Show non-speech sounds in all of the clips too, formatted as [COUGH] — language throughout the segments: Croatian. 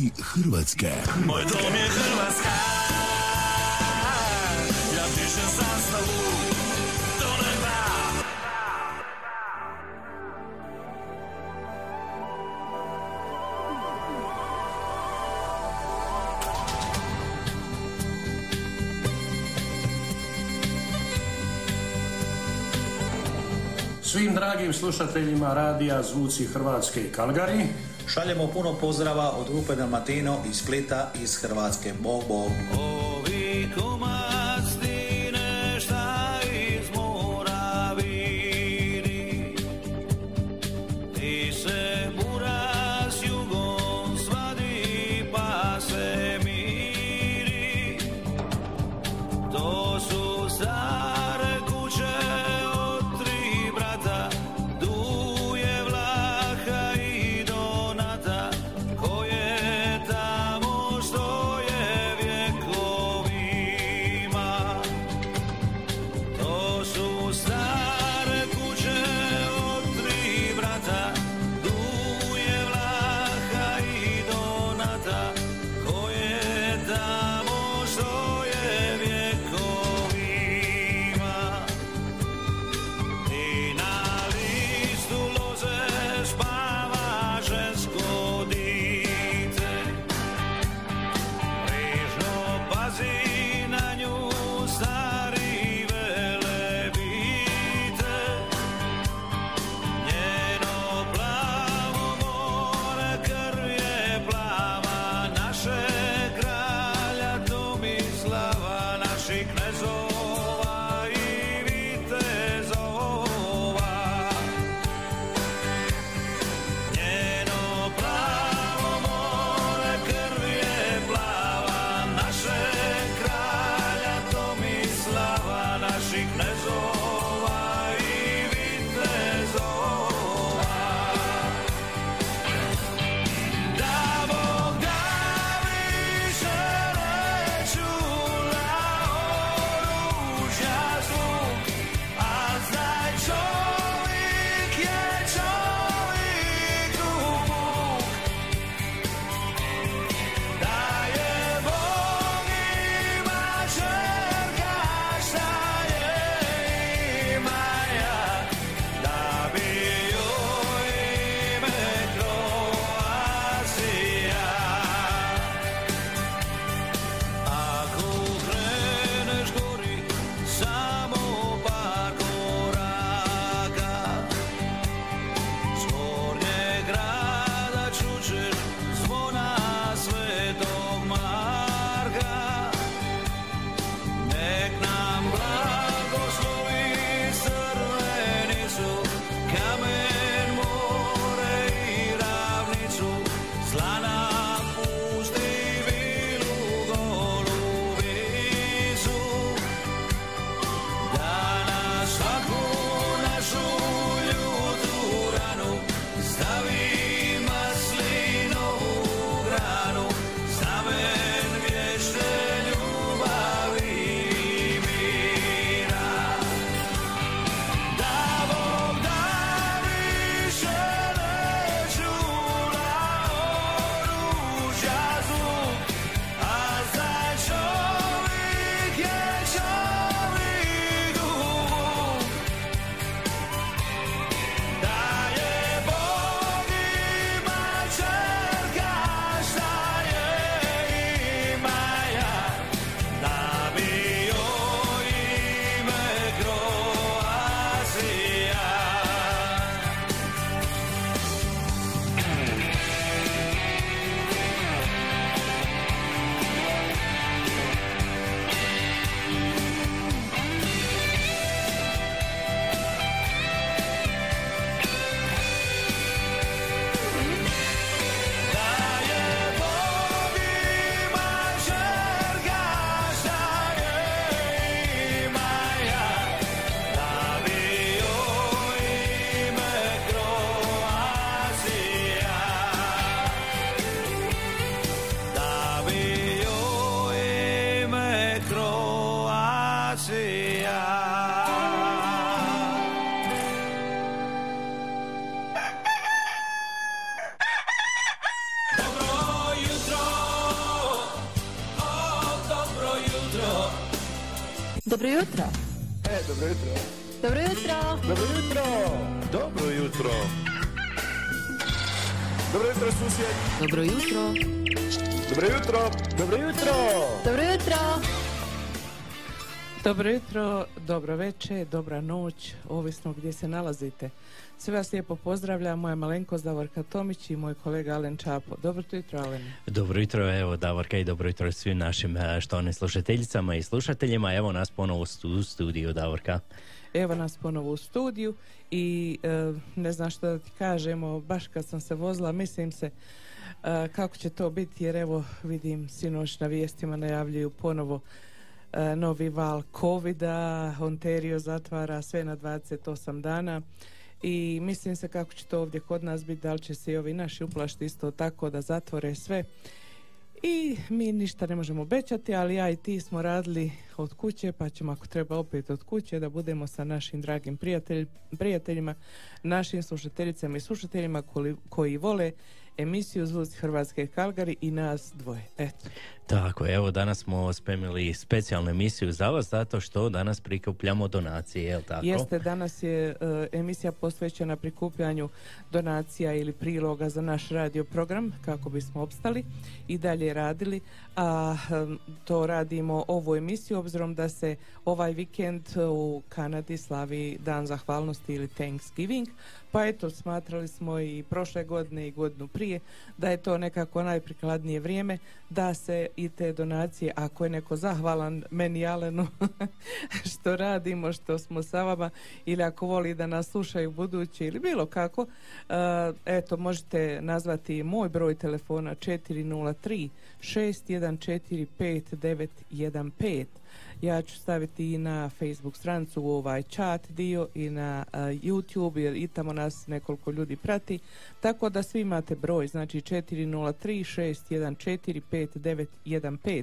Zvuci Hrvatske. Moj dom je Hrvatska Ja pišem zastavu Svim dragim slušateljima radija Zvuci Hrvatske i Kalgari. Šaljemo puno pozdrava od grupe Dalmatino iz Splita iz Hrvatske. Bog, bog. Dobro jutro. Dobro jutro. Dobro jutro, dobro večer, dobra noć, ovisno gdje se nalazite. Sve vas lijepo pozdravljam, moja malenkost Davorka Tomić i moj kolega Alen Čapo. Dobro jutro, Alen. Dobro jutro, evo Davorka i dobro jutro svim našim e, štovnim slušateljicama i slušateljima. Evo nas ponovo u studiju, Davorka. Evo nas ponovo u studiju i e, ne znam što da ti kažemo, baš kad sam se vozila, mislim se kako će to biti, jer evo vidim sinoć na vijestima najavljuju ponovo novi val covida, Ontario zatvara sve na 28 dana i mislim se kako će to ovdje kod nas biti, da li će se i ovi naši uplašiti isto tako da zatvore sve. I mi ništa ne možemo obećati, ali ja i ti smo radili od kuće, pa ćemo ako treba opet od kuće da budemo sa našim dragim prijatelj, prijateljima, našim slušateljicama i slušateljima koji, koji vole emisiju Zvuci Hrvatske Kalgari i nas dvoje. Eto. Tako, evo danas smo spremili specijalnu emisiju za vas zato što danas prikupljamo donacije, jel tako? Jeste, danas je e, emisija posvećena prikupljanju donacija ili priloga za naš radio program kako bismo opstali i dalje radili, a em, to radimo ovu emisiju obzirom da se ovaj vikend u Kanadi slavi Dan zahvalnosti ili Thanksgiving, pa eto smatrali smo i prošle godine i godinu prije da je to nekako najprikladnije vrijeme da se i te donacije, ako je neko zahvalan meni Alenu [LAUGHS] što radimo, što smo sa vama ili ako voli da nas slušaju budući ili bilo kako, uh, eto možete nazvati moj broj telefona 403 614 5915 ja ću staviti i na Facebook stranicu u ovaj chat dio i na uh, YouTube jer i tamo nas nekoliko ljudi prati tako da svi imate broj znači 403 614 5915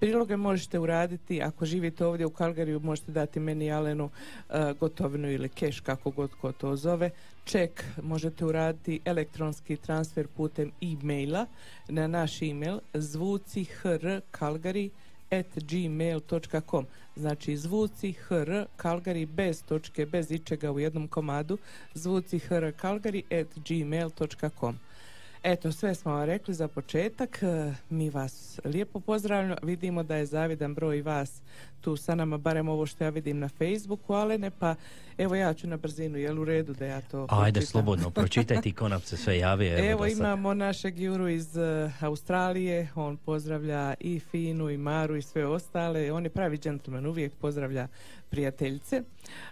Priloge možete uraditi, ako živite ovdje u Kalgariju možete dati meni Alenu uh, gotovinu ili keš kako god ko to zove. Ček možete uraditi elektronski transfer putem e-maila na naš e-mail zvuci hr kalgari at gmail.com znači zvuci hr kalgari bez točke, bez ičega u jednom komadu zvuci hr kalgari at gmail.com Eto, sve smo vam rekli za početak. E, Mi vas lijepo pozdravljamo. Vidimo da je zavidan broj vas tu sa nama, barem ovo što ja vidim na Facebooku, ali ne, pa evo ja ću na brzinu, jel u redu da ja to Ajde, pročitam? slobodno, pročitaj ti ko nam se sve javi. Evo, Evo imamo našeg Juru iz uh, Australije, on pozdravlja i Finu i Maru i sve ostale, on je pravi džentlmen, uvijek pozdravlja prijateljice.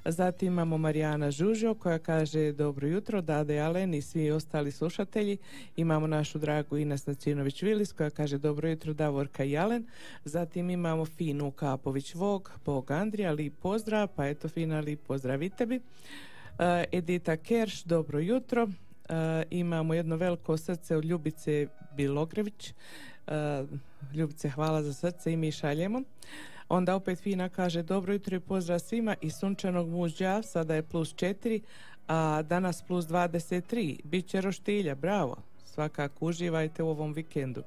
Zatim imamo Marijana Žužo koja kaže dobro jutro, Dade Alen i svi ostali slušatelji. Imamo našu dragu Ines Nacinović Vilis koja kaže dobro jutro Davorka i Alen. Zatim imamo Finu Kapović Vog, Bog Andrija, lip pozdrav, pa eto Fina, lip pozdrav i tebi. Uh, Edita Kerš, dobro jutro. Uh, imamo jedno veliko srce od Ljubice Bilogrević. Uh, Ljubice, hvala za srce i mi šaljemo. Onda opet Fina kaže dobro jutro i pozdrav svima i sunčanog mužđa, sada je plus 4, a danas plus 23. Biće roštilja, bravo. Svakako uživajte u ovom vikendu.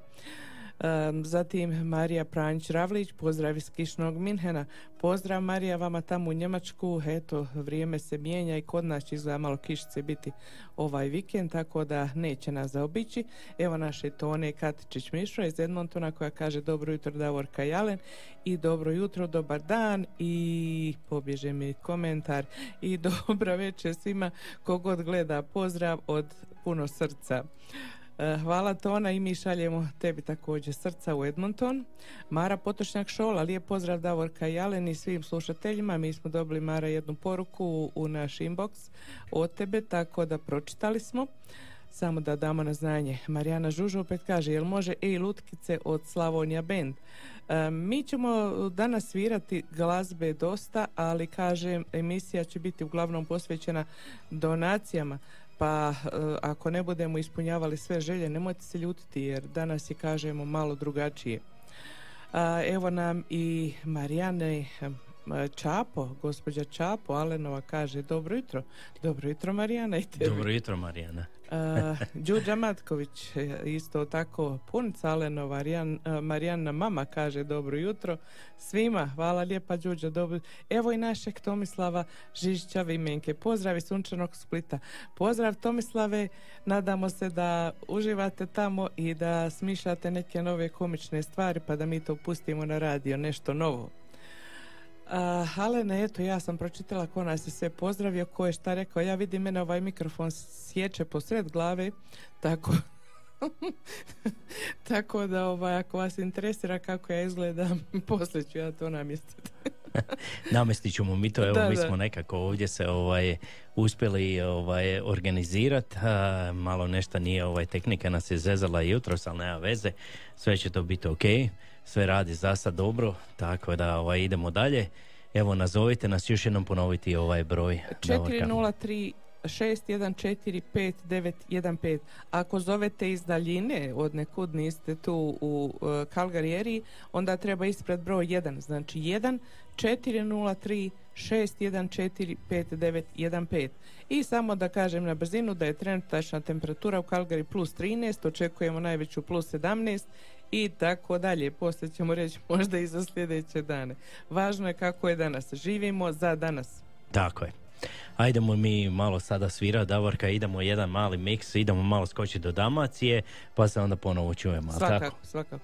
Zatim Marija Pranjić Ravlić, pozdrav iz Kišnog Minhena. Pozdrav Marija vama tamo u Njemačku, eto vrijeme se mijenja i kod nas će izgleda malo kišice biti ovaj vikend, tako da neće nas zaobići. Evo naše Tone Katičić Mišo iz Edmontona koja kaže dobro jutro Davorka Jalen i dobro jutro, dobar dan i pobježe mi komentar i [LAUGHS] dobra večer svima kogod gleda pozdrav od puno srca. E, Hvala Tona i mi šaljemo tebi također srca u Edmonton. Mara Potočnjak Šola, lijep pozdrav Davorka Jalen i svim slušateljima. Mi smo dobili Mara jednu poruku u, u naš inbox od tebe, tako da pročitali smo. Samo da damo na znanje. Marijana Žužo opet kaže, jel može i lutkice od Slavonija Band? E, mi ćemo danas svirati glazbe dosta, ali kažem, emisija će biti uglavnom posvećena donacijama pa e, ako ne budemo ispunjavali sve želje, nemojte se ljutiti jer danas je, kažemo, malo drugačije. Evo nam i Marijane Čapo, gospođa Čapo, Alenova kaže dobro jutro. Dobro jutro Marijana i tebi. Dobro jutro, Marijana. Uh, Đuđa Matković e, isto tako pun Caleno Marijan, e, Marijana mama kaže dobro jutro svima, hvala lijepa Đuđa dobro. evo i našeg Tomislava Žižića Vimenke, pozdrav iz Sunčanog Splita pozdrav Tomislave nadamo se da uživate tamo i da smišljate neke nove komične stvari pa da mi to pustimo na radio, nešto novo Uh, Alene, eto, ja sam pročitala ko nas je sve pozdravio, ko je šta rekao. Ja vidim, mene ovaj mikrofon sječe posred glave, tako... [LAUGHS] tako da, ovaj, ako vas interesira kako ja izgledam, [LAUGHS] poslije ću ja to namjestiti. [LAUGHS] Namestit ćemo mi to, evo Da, mi da. smo nekako ovdje se ovaj uspjeli ovaj organizirati, malo nešto nije ovaj tehnika nas je zezala jutros, ali nema veze, sve će to biti ok, sve radi za sad dobro, tako da ovaj idemo dalje. Evo nazovite nas još jednom ponoviti ovaj broj. Davorka. 403 6145915. Ako zovete iz daljine, od nekud niste tu u uh, Kalgarijeri, onda treba ispred broj 1. Znači 1 403 614 5915. I samo da kažem na brzinu da je trenutačna temperatura u Kalgari plus 13, očekujemo najveću plus 17 i tako dalje. Poslije ćemo reći možda i za sljedeće dane. Važno je kako je danas. Živimo za danas. Tako je. Ajdemo mi malo sada svira, Davorka, idemo jedan mali miks, idemo malo skočiti do Damacije, pa se onda ponovo čujemo. jel tako? Svakako,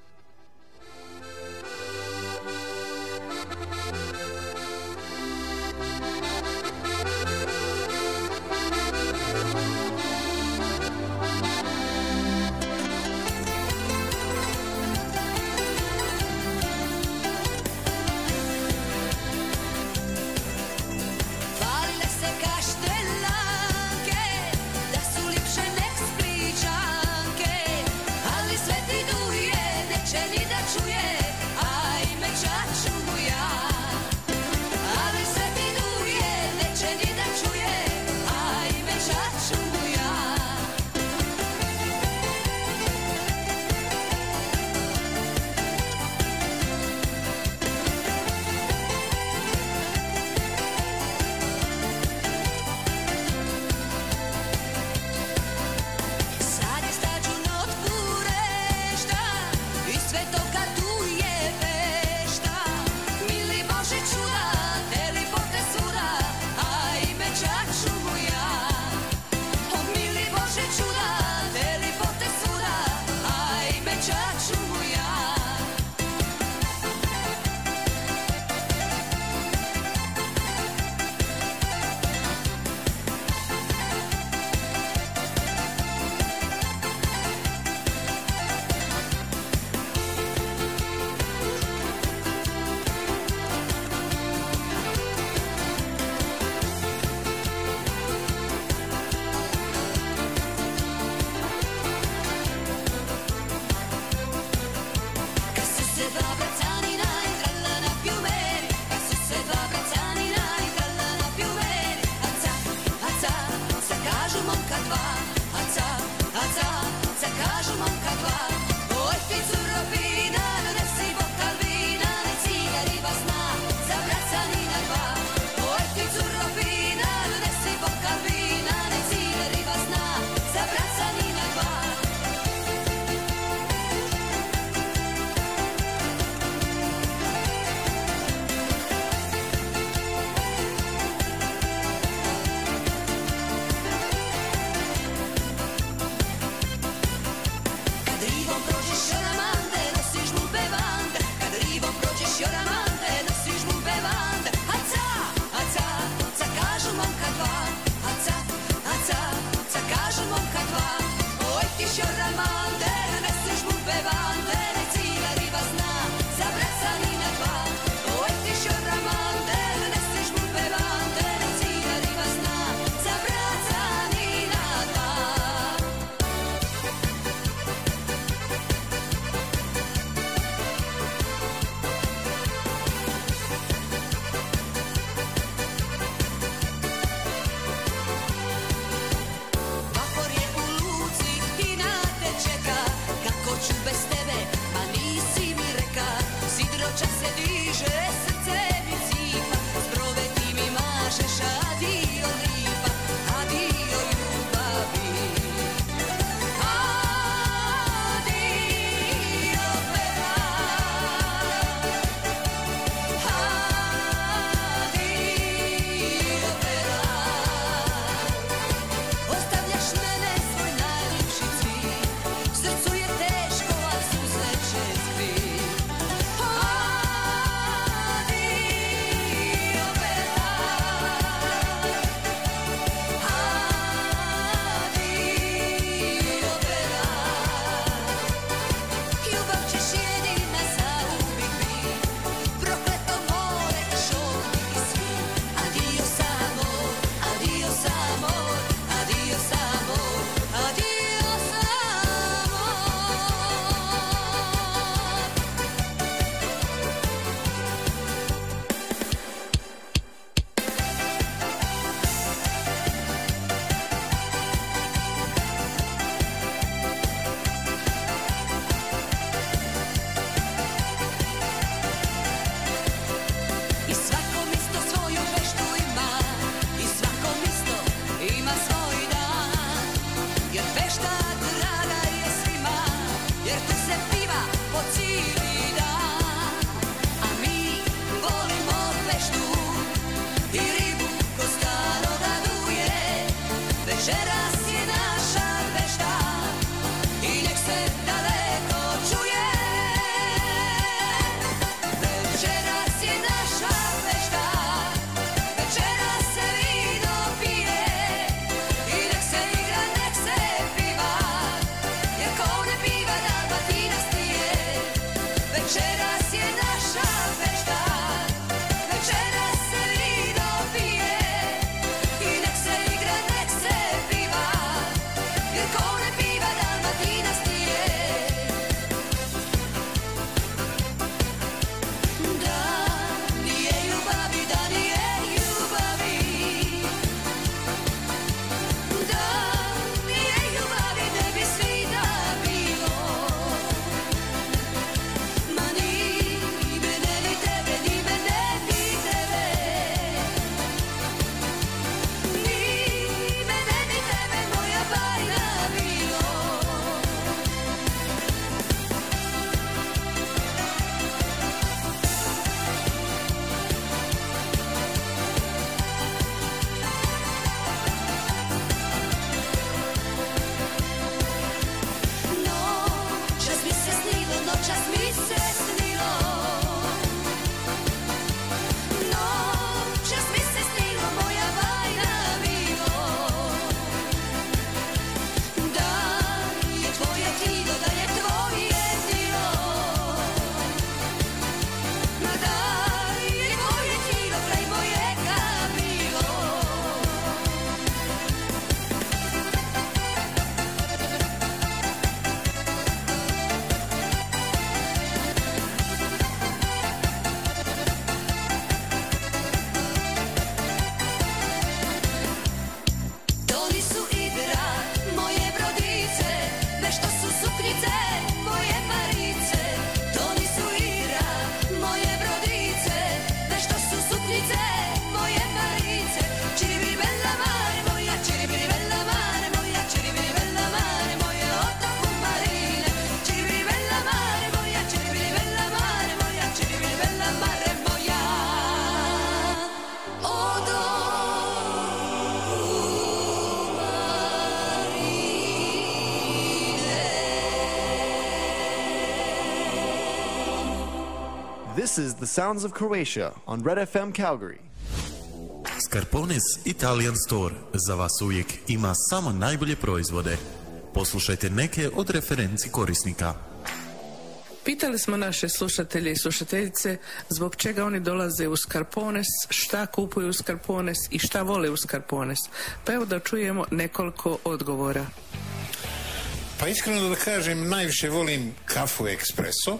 sounds of Croatia on Red FM Calgary. Scarpones Italian Store za vas uvijek ima samo najbolje proizvode. Poslušajte neke od referenci korisnika. Pitali smo naše slušatelje i slušateljice zbog čega oni dolaze u Skarpones, šta kupuju u Skarpones i šta vole u Skarpones. Pa evo da čujemo nekoliko odgovora. Pa iskreno da kažem, najviše volim kafu ekspreso.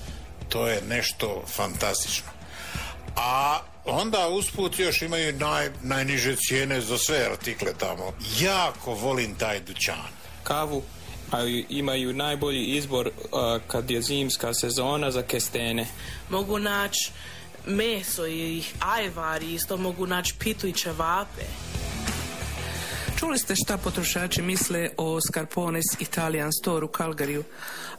To je nešto fantastično. A onda usput još imaju naj, najniže cijene za sve artikle tamo. Jako volim taj dućan. Kavu a imaju najbolji izbor uh, kad je zimska sezona za kestene. Mogu naći meso i ajvari, isto mogu naći pitu i ćevape. Čuli ste šta potrošači misle o Scarpones Italian Store u Calgaryu.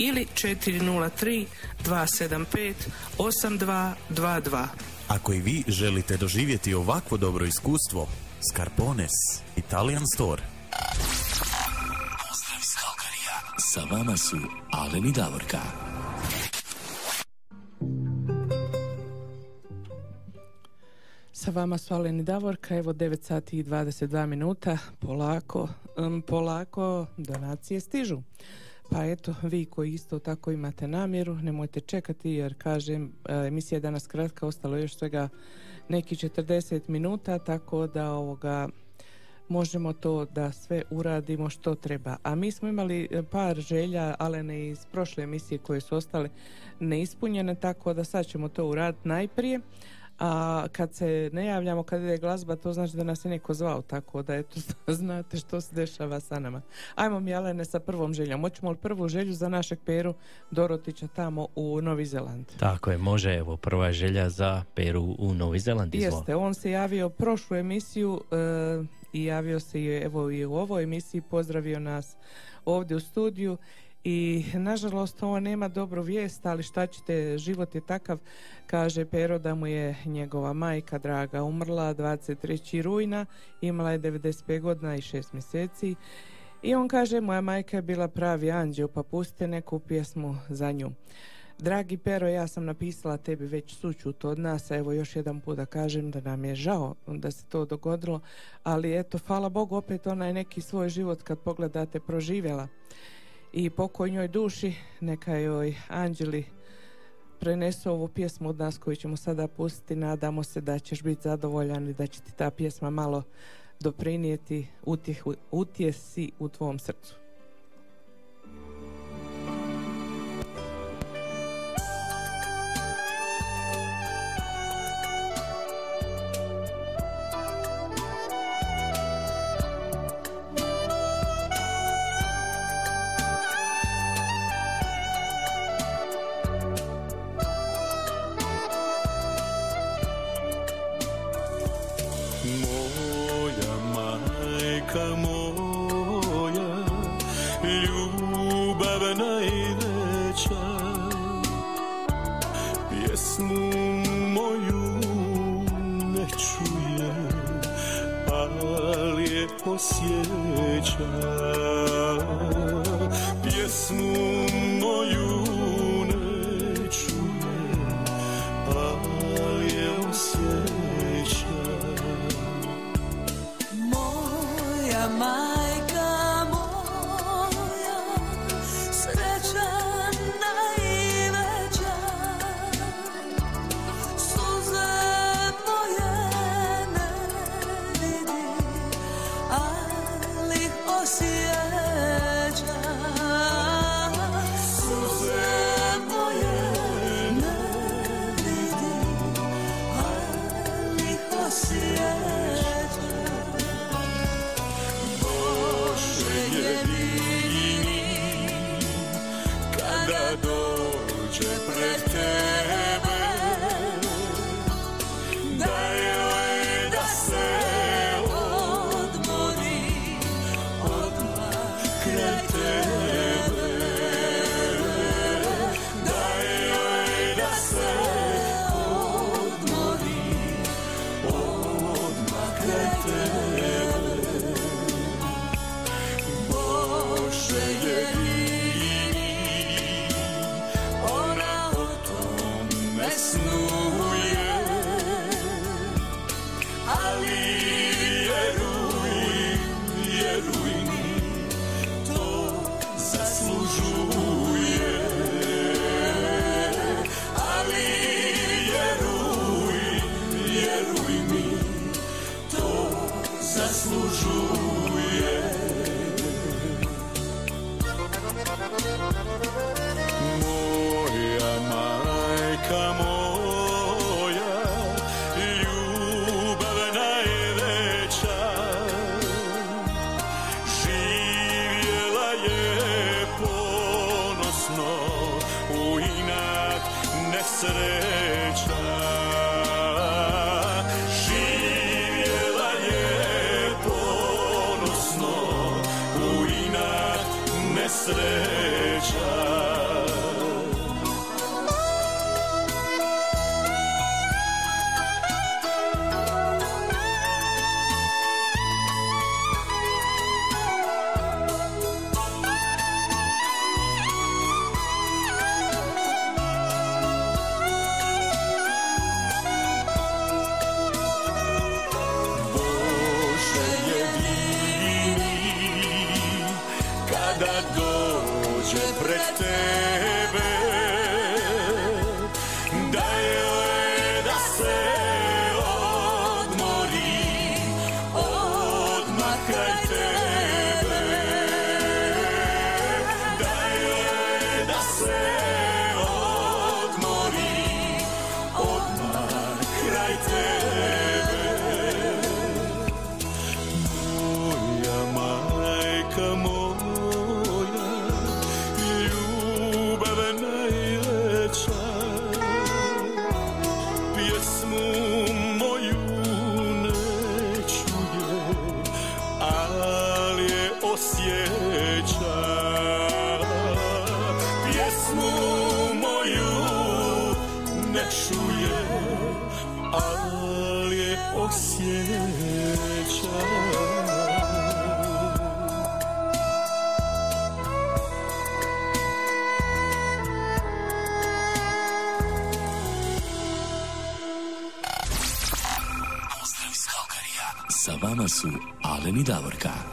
ili 403 275 8222. Ako i vi želite doživjeti ovakvo dobro iskustvo, Scarpones Italian Store. Pozdrav iz Kalkarija. Sa vama su Alen i Davorka. Sa vama su Alen i Davorka, evo 9 sati i 22 minuta, polako, um, polako donacije stižu. Pa eto, vi koji isto tako imate namjeru, nemojte čekati jer kažem, e, emisija je danas kratka, ostalo još svega neki 40 minuta, tako da ovoga možemo to da sve uradimo što treba. A mi smo imali e, par želja, Alene, iz prošle emisije koje su ostale neispunjene, tako da sad ćemo to uraditi najprije. A kad se ne javljamo kad ide glazba to znači da nas je neko zvao tako da eto [LAUGHS] znate što se dešava sa nama. Ajmo mi Alene sa prvom željom. Hoćemo li prvu želju za našeg Peru Dorotića tamo u Novi Zeland? Tako je, može, evo, prva želja za Peru u Novi Zeland. izvoli. Jeste, on se javio prošlu emisiju e, i javio se i evo i u ovoj emisiji, pozdravio nas ovdje u studiju i nažalost ovo nema dobru vijest, ali šta ćete, život je takav, kaže Pero da mu je njegova majka draga umrla 23. rujna, imala je 95 godina i 6 mjeseci i on kaže moja majka je bila pravi anđeo pa pustite neku pjesmu za nju. Dragi Pero, ja sam napisala tebi već sućut od nas, a evo još jedan put da kažem da nam je žao da se to dogodilo, ali eto, hvala Bogu, opet ona je neki svoj život kad pogledate proživjela i pokoj njoj duši, neka joj anđeli prenesu ovu pjesmu od nas koju ćemo sada pustiti. Nadamo se da ćeš biti zadovoljan i da će ti ta pjesma malo doprinijeti utjesi u tvom srcu. Davorka.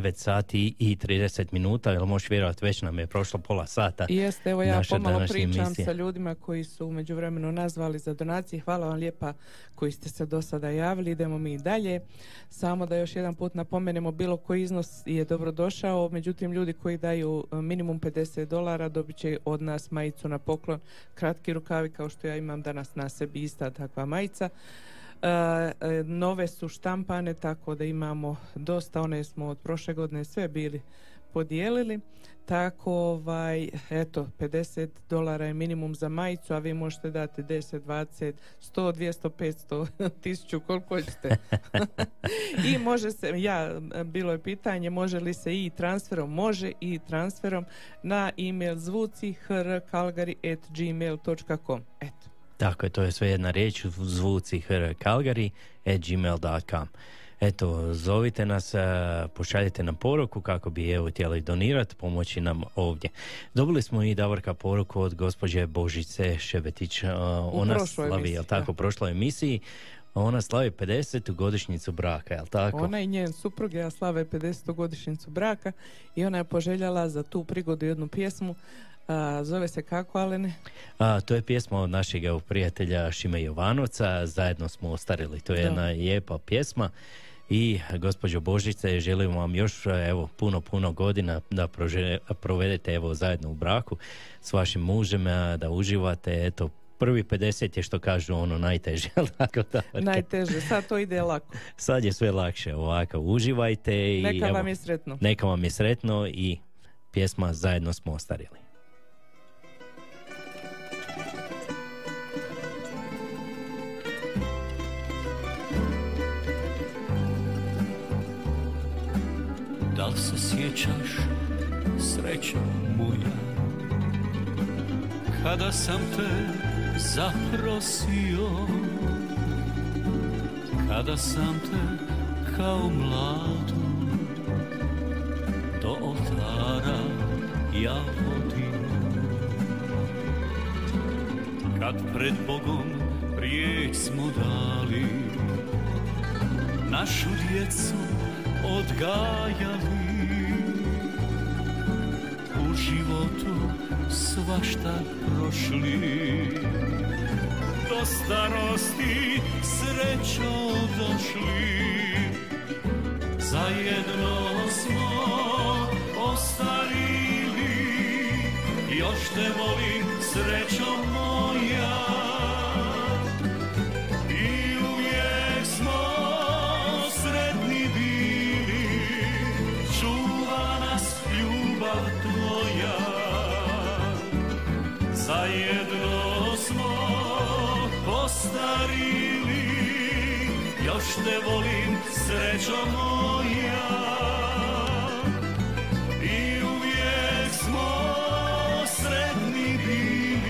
9 sati i 30 minuta, jel možeš vjerovati, već nam je prošlo pola sata. Jeste, evo ja pomalo pričam emisije. sa ljudima koji su u međuvremenu nazvali za donacije. Hvala vam lijepa koji ste se do sada javili. Idemo mi i dalje. Samo da još jedan put napomenemo, bilo koji iznos je dobro došao, međutim ljudi koji daju e, minimum 50 dolara dobit će od nas majicu na poklon. Kratki rukavi kao što ja imam danas na sebi ista takva majica. E, e, nove su štampane tako da imamo dosta, one smo od prošle godine sve bili podijelili. Tako, ovaj, eto, 50 dolara je minimum za majicu, a vi možete dati 10, 20, 100, 200, 500, 1000, koliko hoćete. [LAUGHS] I može se, ja, bilo je pitanje, može li se i transferom? Može i transferom na email zvuci hrkalgari.gmail.com. Eto. Tako je, to je sve jedna riječ, zvuci hrkalgari at gmail.com. Eto, zovite nas, e, pošaljite nam poruku kako bi evo htjeli donirati, pomoći nam ovdje. Dobili smo i Davorka poruku od gospođe Božice Šebetić. e, Ona slavi, emisiji, jel tako, prošloj emisiji. Ona slavi 50. godišnjicu braka, jel tako? Ona i njen suprug, ja slave 50. godišnjicu braka i ona je poželjela za tu prigodu jednu pjesmu. A, zove se kako, Alene? A, to je pjesma od našeg prijatelja Šime Jovanovca, zajedno smo ostarili. To je Da. jedna lijepa pjesma i gospođo Božice želimo vam još evo puno puno godina da prože- provedete evo zajedno u braku s vašim mužem, da uživate eto prvi 50 je što kažu ono najteže, [LAUGHS] jel tako da? Najteže, sad to ide lako. [LAUGHS] Sad je sve lakše, ovako uživajte i Neka evo, vam je sretno. neka vam je sretno i pjesma zajedno smo ostarili. Da li se sjećaš srećo moja? Kada sam te zaprosio Kada sam te kao mladu Do oltara ja vodio Kad pred Bogom riječ smo dali Našu djecu odgajali U životu svašta prošli. Do starosti srećo došli. Zajedno smo ostarili. Još te volim srećo moja Zajedno smo postarili. Još te volim srećo moja. I uvijek smo sretni bili.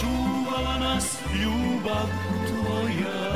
Čuvala nas ljubav tvoja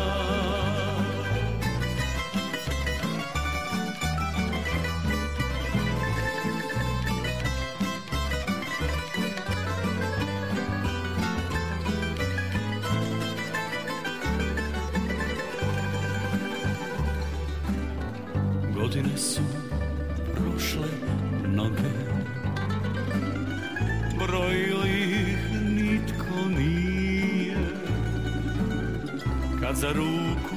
za ruku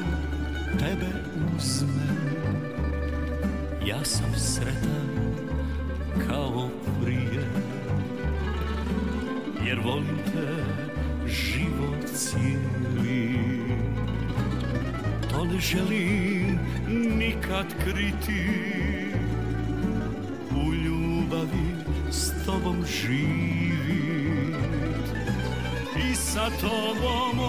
tebe uzme Ja sam sretan kao prije Jer volim te život cijeli. To ne želim nikad kriti U ljubavi s tobom živit. I sa tobom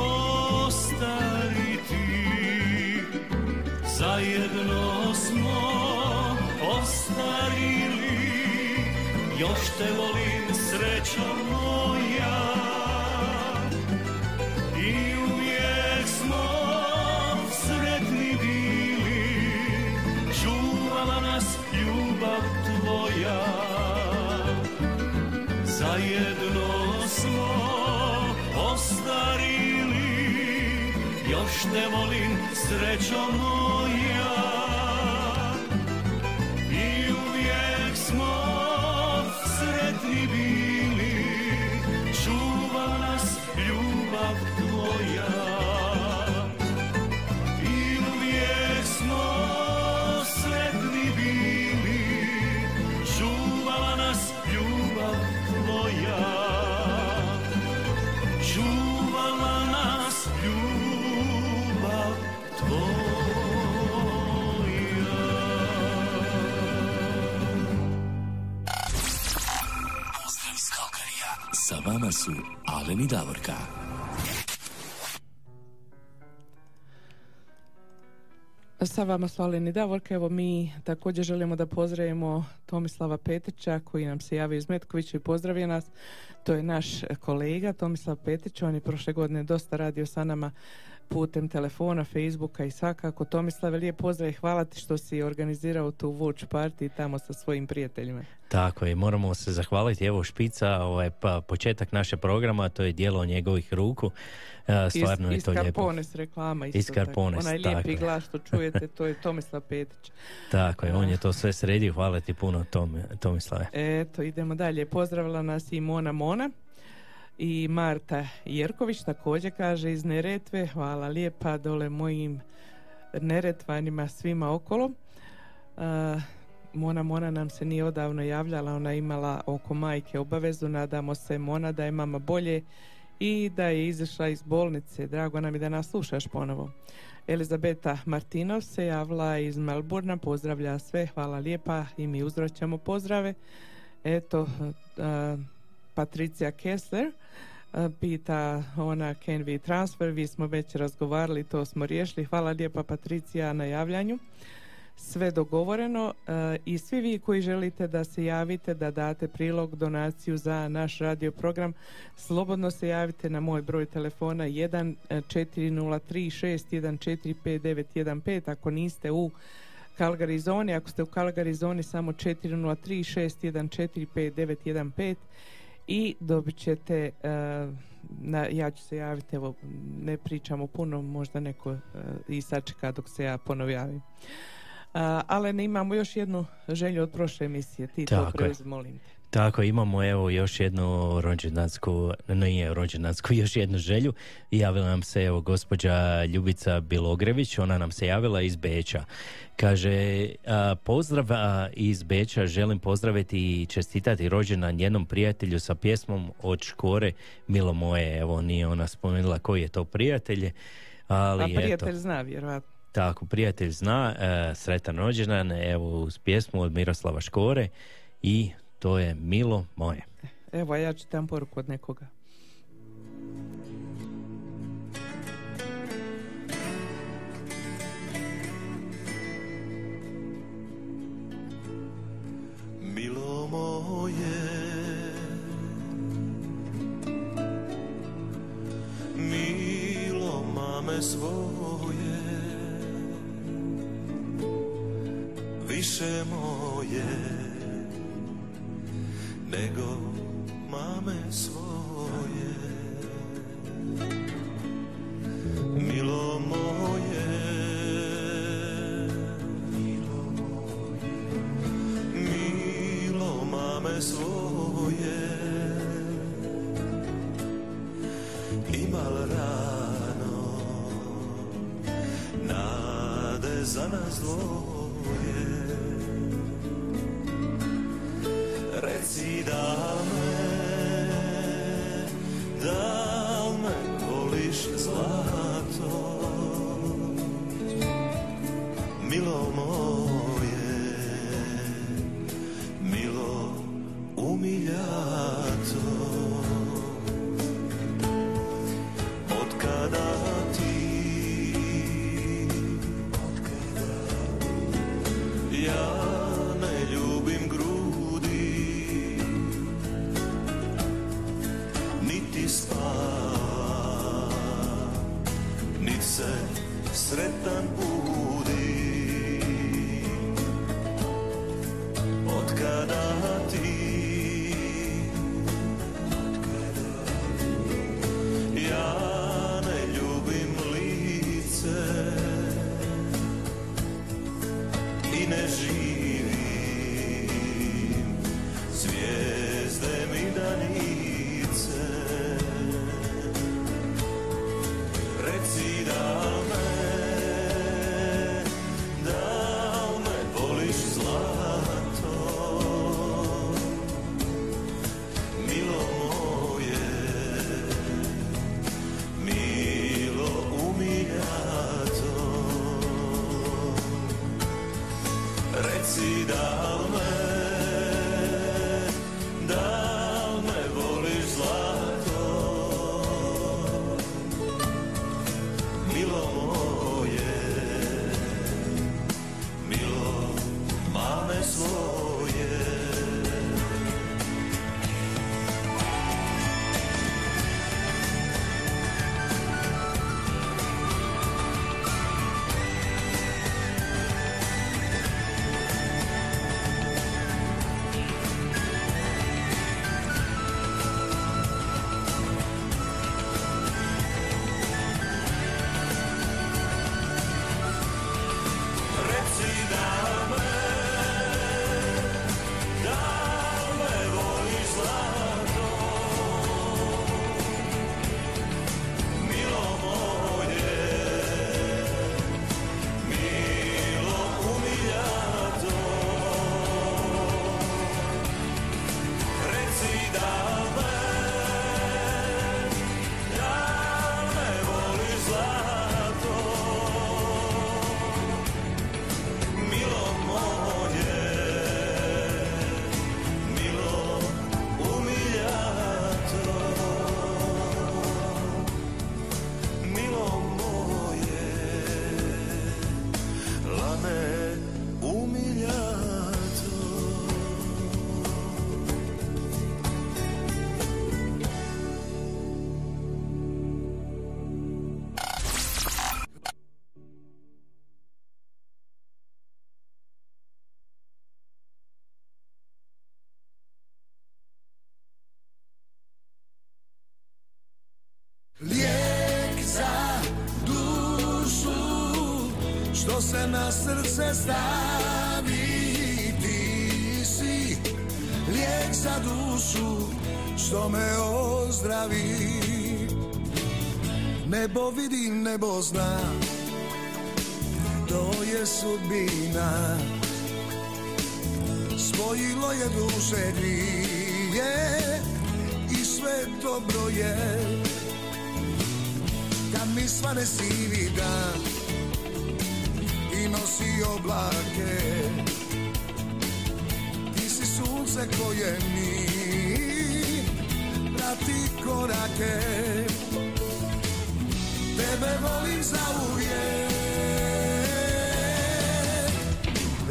Još te volim srećo moja. I uvijek smo sretni bili Čuvala nas ljubav tvoja. Zajedno smo ostarili Još te volim srećo moja su Alen i Davorka. Sa vama su i Davorka. Evo mi također želimo da pozdravimo Tomislava Petića koji nam se javio iz Metkovića i pozdravio nas. To je naš kolega Tomislav Petić. On je prošle godine dosta radio sa nama putem telefona, Facebooka i svakako. Tomislave, lijep pozdrav i hvala ti što si organizirao tu watch party tamo sa svojim prijateljima. Tako je, moramo se zahvaliti. Evo špica, ovaj, pa, početak naše programa, to je dijelo njegovih ruku. E, Stvarno iz, je to lijepo. Carpones reklama isto Iz tako. Onaj lijepi je. glas što čujete, to je [LAUGHS] Tomislav Petić. Tako je, on je to sve sredio. Hvala ti puno, Tom, Tomislave. Eto, idemo dalje. Pozdravila nas i Mona Mona i Marta Jerković također kaže iz Neretve. Hvala lijepa dole mojim Neretvanima svima okolo. A, Mona Mona nam se nije odavno javljala, ona imala oko majke obavezu, nadamo se Mona da je mama bolje i da je izašla iz bolnice. Drago nam je da nas slušaš ponovo. Elizabeta Martinov se javila iz Melbourna, pozdravlja sve, hvala lijepa i mi uzvraćamo pozdrave. Eto, Patricija Kessler a, pita ona can we transfer, vi smo već razgovarali, to smo riješili. Hvala lijepa Patricija na javljanju. Sve dogovoreno a, i svi vi koji želite da se javite, da date prilog, donaciju za naš radio program, slobodno se javite na moj broj telefona 1 403 614 ako niste u Calgary zoni, ako ste u Calgary zoni samo 403 614 5915 i dobit ćete uh, na, ja ću se javiti evo ne pričamo puno možda neko uh, i sačeka dok se ja ponovo javim. Uh, ali ne imamo još jednu želju od prošle emisije. Ti to Tako preuzmi molim te Tako, imamo evo još jednu rođendansku, nije rođendansku, [LAUGHS] još jednu želju. Javila nam se evo gospođa Ljubica Bilogrević, ona nam se javila iz Beča. Kaže, a, pozdrav a, iz Beča, želim pozdraviti i čestitati rođendan jednom prijatelju sa pjesmom od Škore Milo moje. Evo, nije ona spomenula koji je to prijatelj, ali a eto. prijatelj zna vjerojatno Tako, prijatelj zna, e, sretan rođendan, evo uz pjesmu od Miroslava Škore i to je Milo moje. evo ja čitam poruku od nekoga. Milo moje. Milo mame svoje. Više moje Lego srce stavi Ti si lijek za dušu što me ozdravi. Nebo vidi, nebo zna To je sudbina. Spojilo je duše dvije I sve dobro je. Kad mi svane sivi dan nosi oblake. Ti si sunce koje mi Prati korake. Tebe volim za uvijek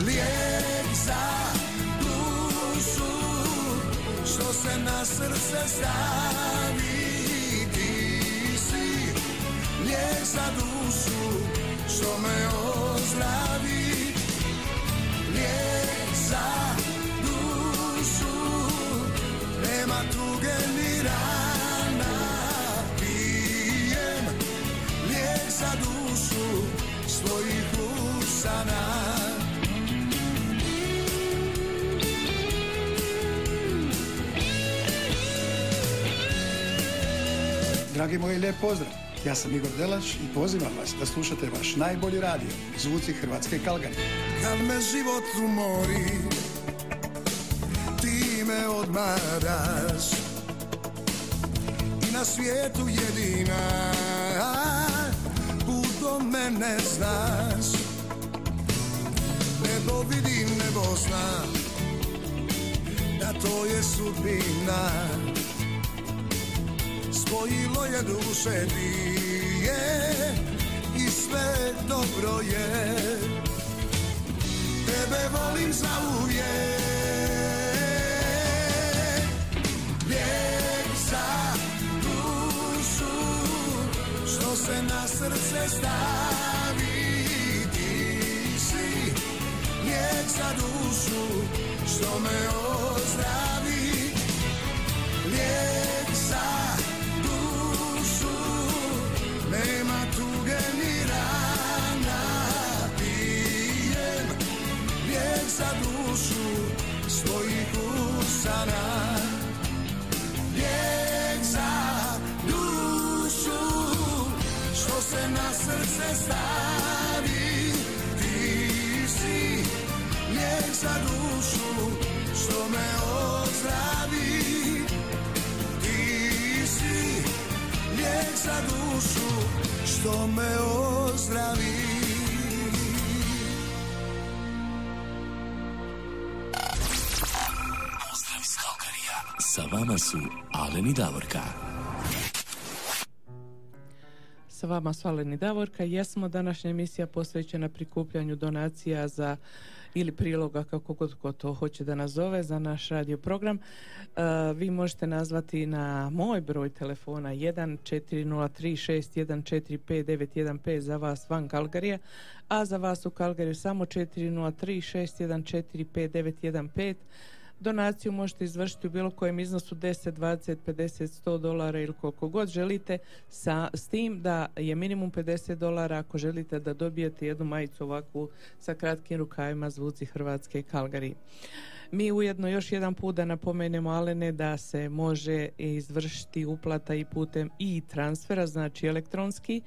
Lijek za dušu Što se na srce stavi. Ti si lijek za dušu Što me ozdravi Lijek za dušu. Nema tuge ni rana. Pijem lijek za dušu Svojih usana. Dragi moji, lijep pozdrav. Ja sam Igor Delač i pozivam vas da slušate vaš najbolji radio, Zvuci Hrvatske Kalgari. Kad me život umori Ti me odmaraš. I na svijetu jedina Put do mene znaš. Nebo vidim, nebo znam Da to je sudbina Spojilo je duše dvije I sve dobro je. Tebe volim za uvijek Lijek za dušu Što se na srce stavi. Ti si lijek za dušu Što me ozdravi za dušu svojih usana. Lijek za dušu što se na srce stavi. Ti si lijek za dušu što me ozdravi. Ti si lijek za dušu što me ozdravi vama su Alen Davorka. Sa vama su Alen i Davorka. Jesmo današnja emisija posvećena prikupljanju donacija za ili priloga kako god ko to hoće da nazove za naš radio program. E, vi možete nazvati na moj broj telefona 140361459115 za vas van Kalgarija, a za vas u Kalgariju samo 40361459115 Donaciju možete izvršiti u bilo kojem iznosu 10, 20, 50, 100 dolara ili koliko god želite sa, s tim da je minimum 50 dolara ako želite da dobijete jednu majicu ovakvu sa kratkim rukavima zvuci Hrvatske Kalgari. Mi ujedno još jedan put da napomenemo Alene da se može izvršiti uplata i putem i transfera, znači elektronski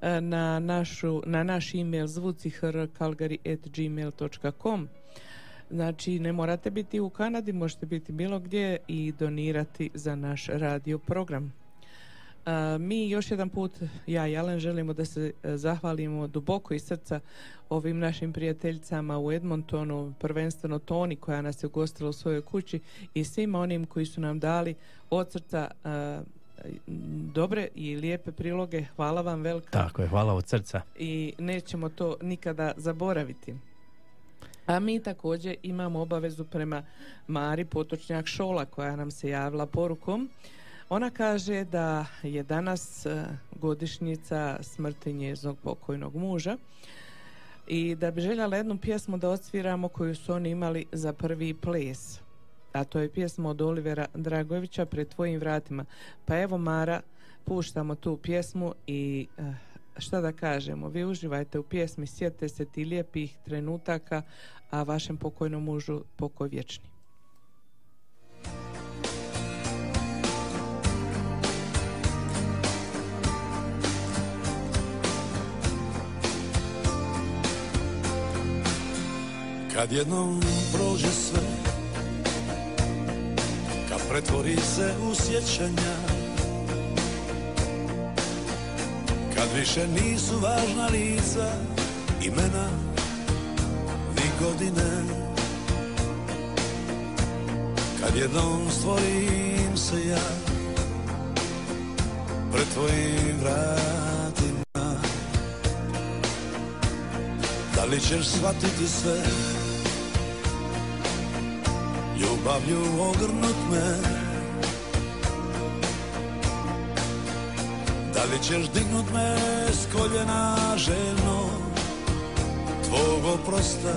e, na, našu, na naš email zvucihrkalgari.gmail.com Znači, ne morate biti u Kanadi, možete biti bilo gdje i donirati za naš radio program. A, mi još jedan put, ja i Alen, želimo da se e, zahvalimo duboko iz srca ovim našim prijateljicama u Edmontonu, prvenstveno Toni koja nas je ugostila u svojoj kući i svima onim koji su nam dali od srca a, dobre i lijepe priloge. Hvala vam velika. Tako je, hvala od srca. I nećemo to nikada zaboraviti. A mi također imamo obavezu prema Mari Potočnjak Šola koja nam se javila porukom. Ona kaže da je danas e, godišnjica smrti njezinog pokojnog muža i da bi željela jednu pjesmu da odsviramo koju su oni imali za prvi ples. A to je pjesma od Olivera Dragovića pred tvojim vratima. Pa evo Mara, puštamo tu pjesmu i eh, šta da kažemo, vi uživajte u pjesmi, sjetite se ti lijepih trenutaka, a vašem pokojnom mužu pokoj vječni. Kad jednom prođe sve Kad pretvori se u sjećanja Kad više nisu važna lica Imena ni godine. Kad jednom stvorim se ja Pred tvojim vratima. Da li ćeš shvatiti sve? Ljubavlju ogrnut me li ćeš dignut me s koljena željno Tvog oprosta?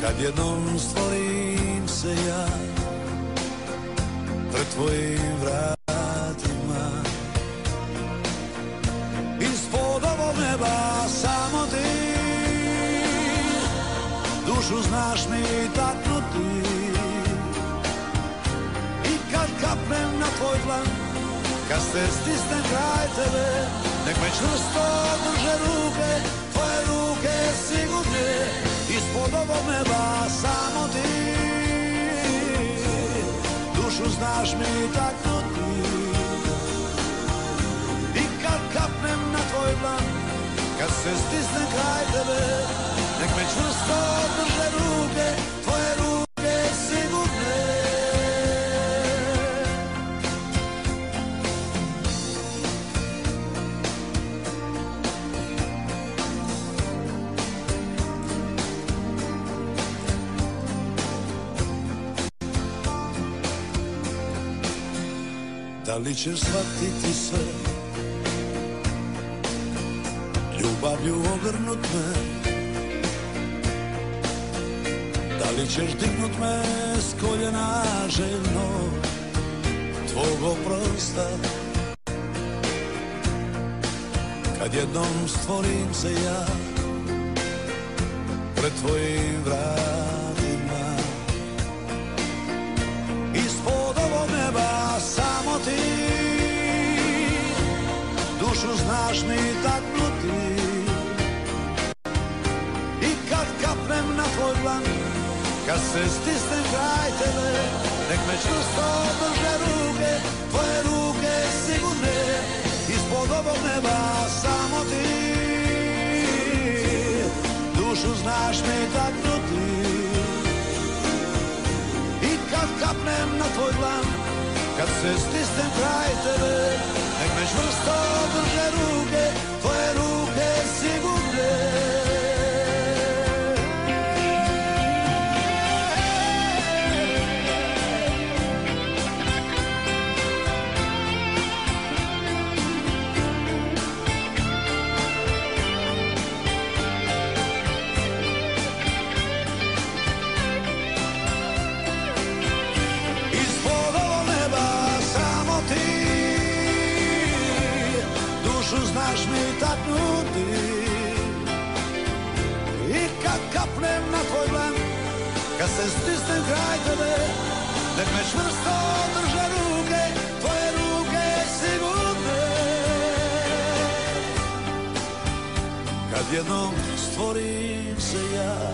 Kad jednom stvorim se ja Pred tvojim vratima. Ispod ovog neba samo ti. Dušu znaš mi taknuti. I kad kapnem na tvoj dlan Kad se stisnem kraj tebe Nek me čvrsto drže ruke Tvoje ruke sigurne Ispod ovog neba samo ti. Dušu znaš mi taknuti. I kad kapnem na tvoj dlan Kad se stisnem kraj tebe Nek me čvrsto drže ruke Da li ćeš shvatiti sve? Ljubavlju ogrnut me. Da li ćeš dignut me s koljena željno Tvog oprosta? Kad jednom stvorim se ja Pred tvojim vratima ti. Dušu znaš mi taknuti I kad kapnem na tvoj dlan Kad se stisnem kraj tebe Nek me čvrsto drže ruke Tvoje ruke sigurne Ispod ovog neba samo ti. Dušu znaš mi taknuti I kad kapnem na tvoj dlan Kad se stisnem kraj tebe Nek me čvrsto drže ruke Kad se stisnem kraj tebe Nek me čvrsto drže ruke Tvoje ruke sigurne. Kad jednom stvorim se ja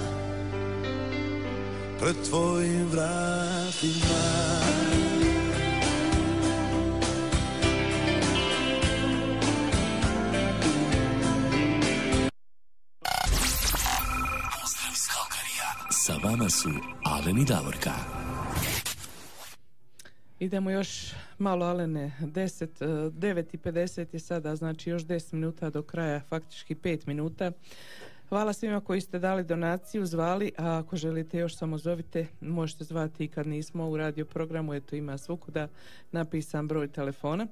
Pred tvojim vratima Vama su Alen Davorka. Idemo još malo, Alene, 10, eh, 9 i 50 je sada, znači još 10 minuta do kraja, faktički 5 minuta. Hvala svima koji ste dali donaciju, zvali, a ako želite još samo zovite, možete zvati i kad nismo u radio programu, eto ima svukuda napisan broj telefona.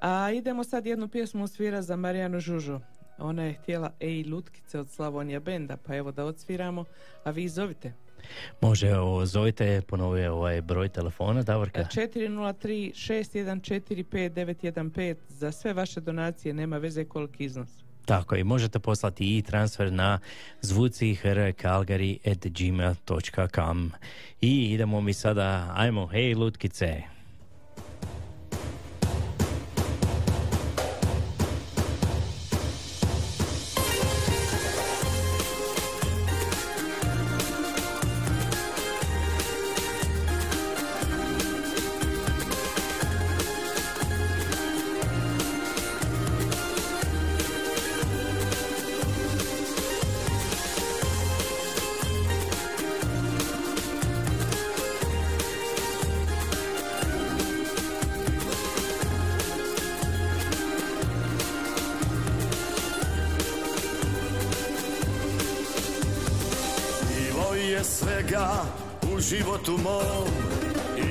A idemo sad jednu pjesmu svira za Marijanu Žužu. Ona je htjela Ej Lutkice od Slavonija Benda, pa evo da odsviramo, a vi zovite. Može, zovite, ponovi ovaj broj telefona, Davorka. 403 614 5915 za sve vaše donacije, nema veze koliki iznos. Tako i možete poslati i transfer na zvucihrkalgary.gmail.com I idemo mi sada, ajmo, hej lutkice. Je svega u životu mom.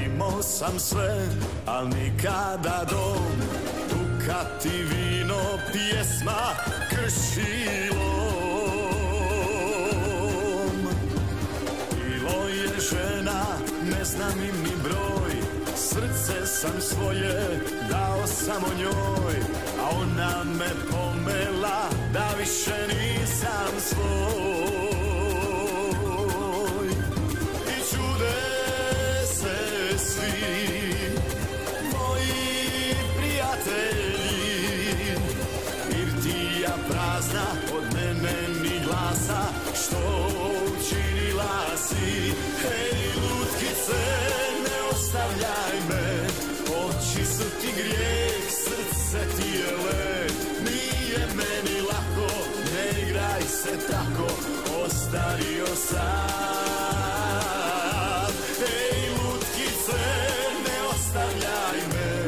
Imao sam sve, al nikada dom. Dukat i vino, pjesma, kršilom Bilo je žena, ne znam im ni broj. Srce sam svoje dao samo njoj. A ona me pomela da više nisam svoj srce ti je led Nije meni lako, ne igraj se tako Ostario sam. Ej lutkice ne ostavljaj me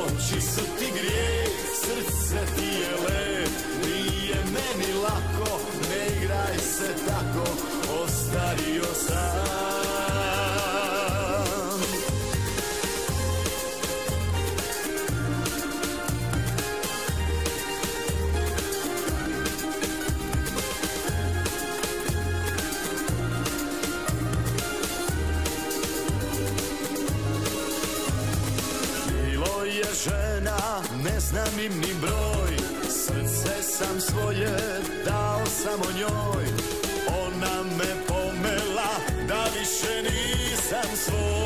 Oči su ti grijeh, srce ti je led Nije meni lako, ne igraj se tako Ostario sam znam im ni broj. Srce sam svoje dao samo njoj. Ona me pomela da više nisam svoj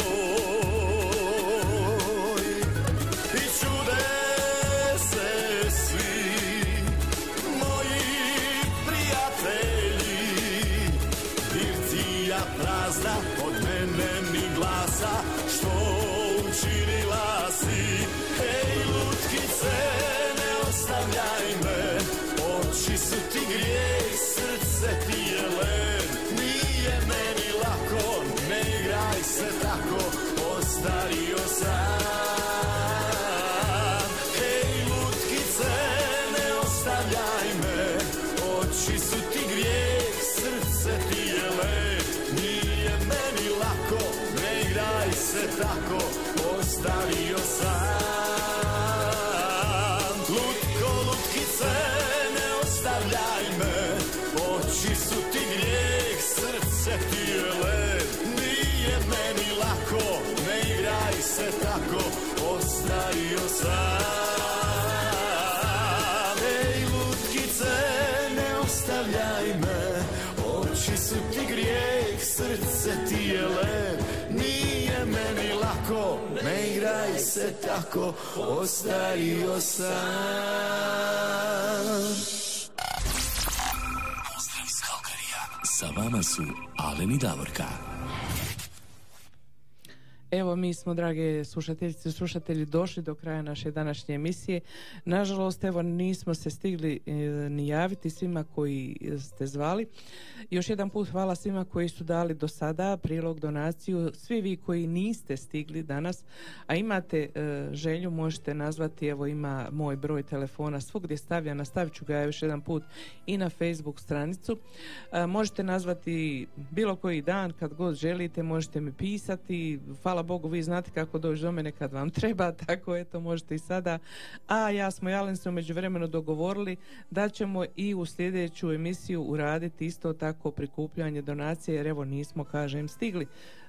smo, drage slušateljice i slušatelji, došli do kraja naše današnje emisije. Nažalost, evo nismo se stigli e, ni javiti svima koji ste zvali. Još jedan put hvala svima koji su dali do sada prilog, donaciju. Svi vi koji niste stigli danas, a imate e, želju, možete nazvati, evo ima moj broj telefona svugdje stavlja, nastavit ću ga još jedan put i na Facebook stranicu. E, možete nazvati bilo koji dan kad god želite, možete mi pisati. Hvala Bogu, vi znate kako doći do mene kad vam [LAUGHS] treba, tako eto možete i sada. A ja smo i Alen se u međuvremenu dogovorili da ćemo i u sljedeću emisiju uraditi isto tako prikupljanje donacije, jer evo nismo, kažem, stigli.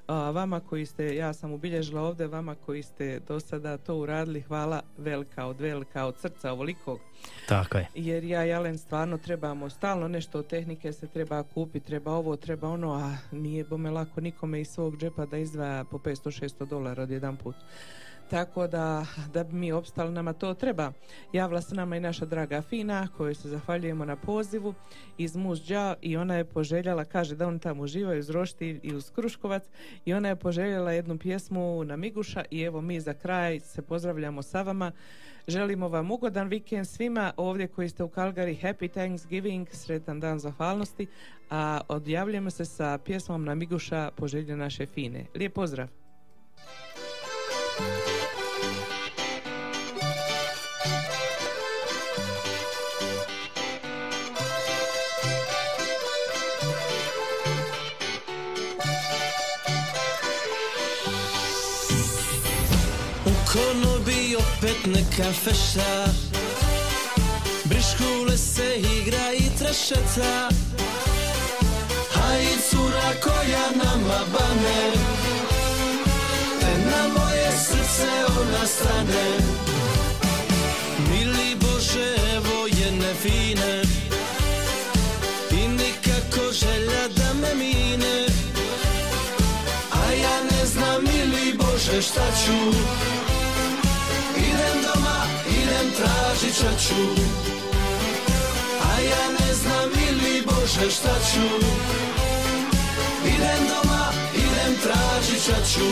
A, vama koji ste, ja sam ubilježila ovdje, vama koji ste do sada to uradili, hvala velika od velika od srca ovolikog. Tako je. Jer ja i Alen stvarno trebamo stalno nešto od tehnike se treba kupiti, treba ovo, treba ono, a nije bome lako nikome iz svog džepa da izdvaja po 500-600 dolara od jedan put. Tako da, da bi mi opstali, nama to treba. Javila se nama i naša draga Fina, kojoj se zahvaljujemo na pozivu iz Muzđa i ona je poželjela, kaže da on tamo uživaju uz Rošti i uz Kruškovac i ona je poželjela jednu pjesmu na Miguša i evo mi za kraj se pozdravljamo sa vama. Želimo vam ugodan vikend svima ovdje koji ste u Calgary. Happy Thanksgiving, sretan dan zahvalnosti. A odjavljujemo se sa pjesmom na Miguša poželje naše Fine. Lijep pozdrav! Neka feša Briškule se igra i trešeta A i cura koja nama bane. Te na moje srce ona strane. Mili Bože, evo jedne fine I nikako želja da me mine. A ja ne znam, mili Bože, šta ću idem tražit ću. A ja ne znam, mili Bože, šta ću. Idem doma, idem tražit ću.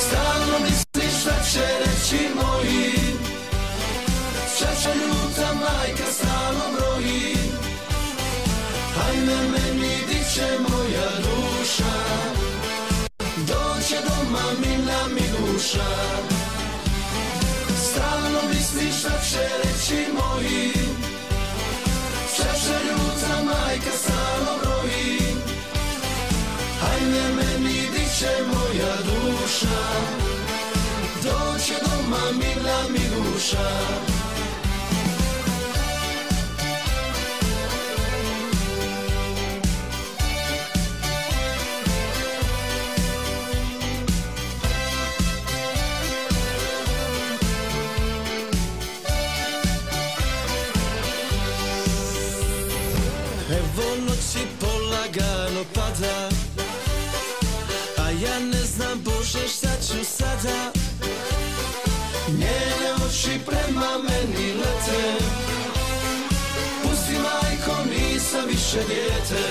Stalno misliš šta će reći moji. Čača ljuta majka stalno broji. Ajme meni di će moja duša. Doće doma mina mi duša misliš šta moji. Majka stalno broji. Ajme meni di moja duša. Doće mi duša pada A ja ne znam Bože šta ću sada? Njene oči prema meni lete. Pusti majko nisam više dijete.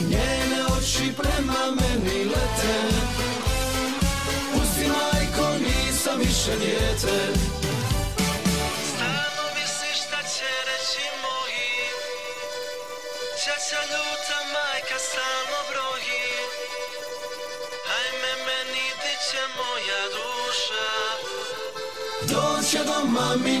Njene oči prema meni lete. Pusti majko nisam više dijete Čača ljuta majka stalno broji. Ajme meni di će moja duša? Doće doma mi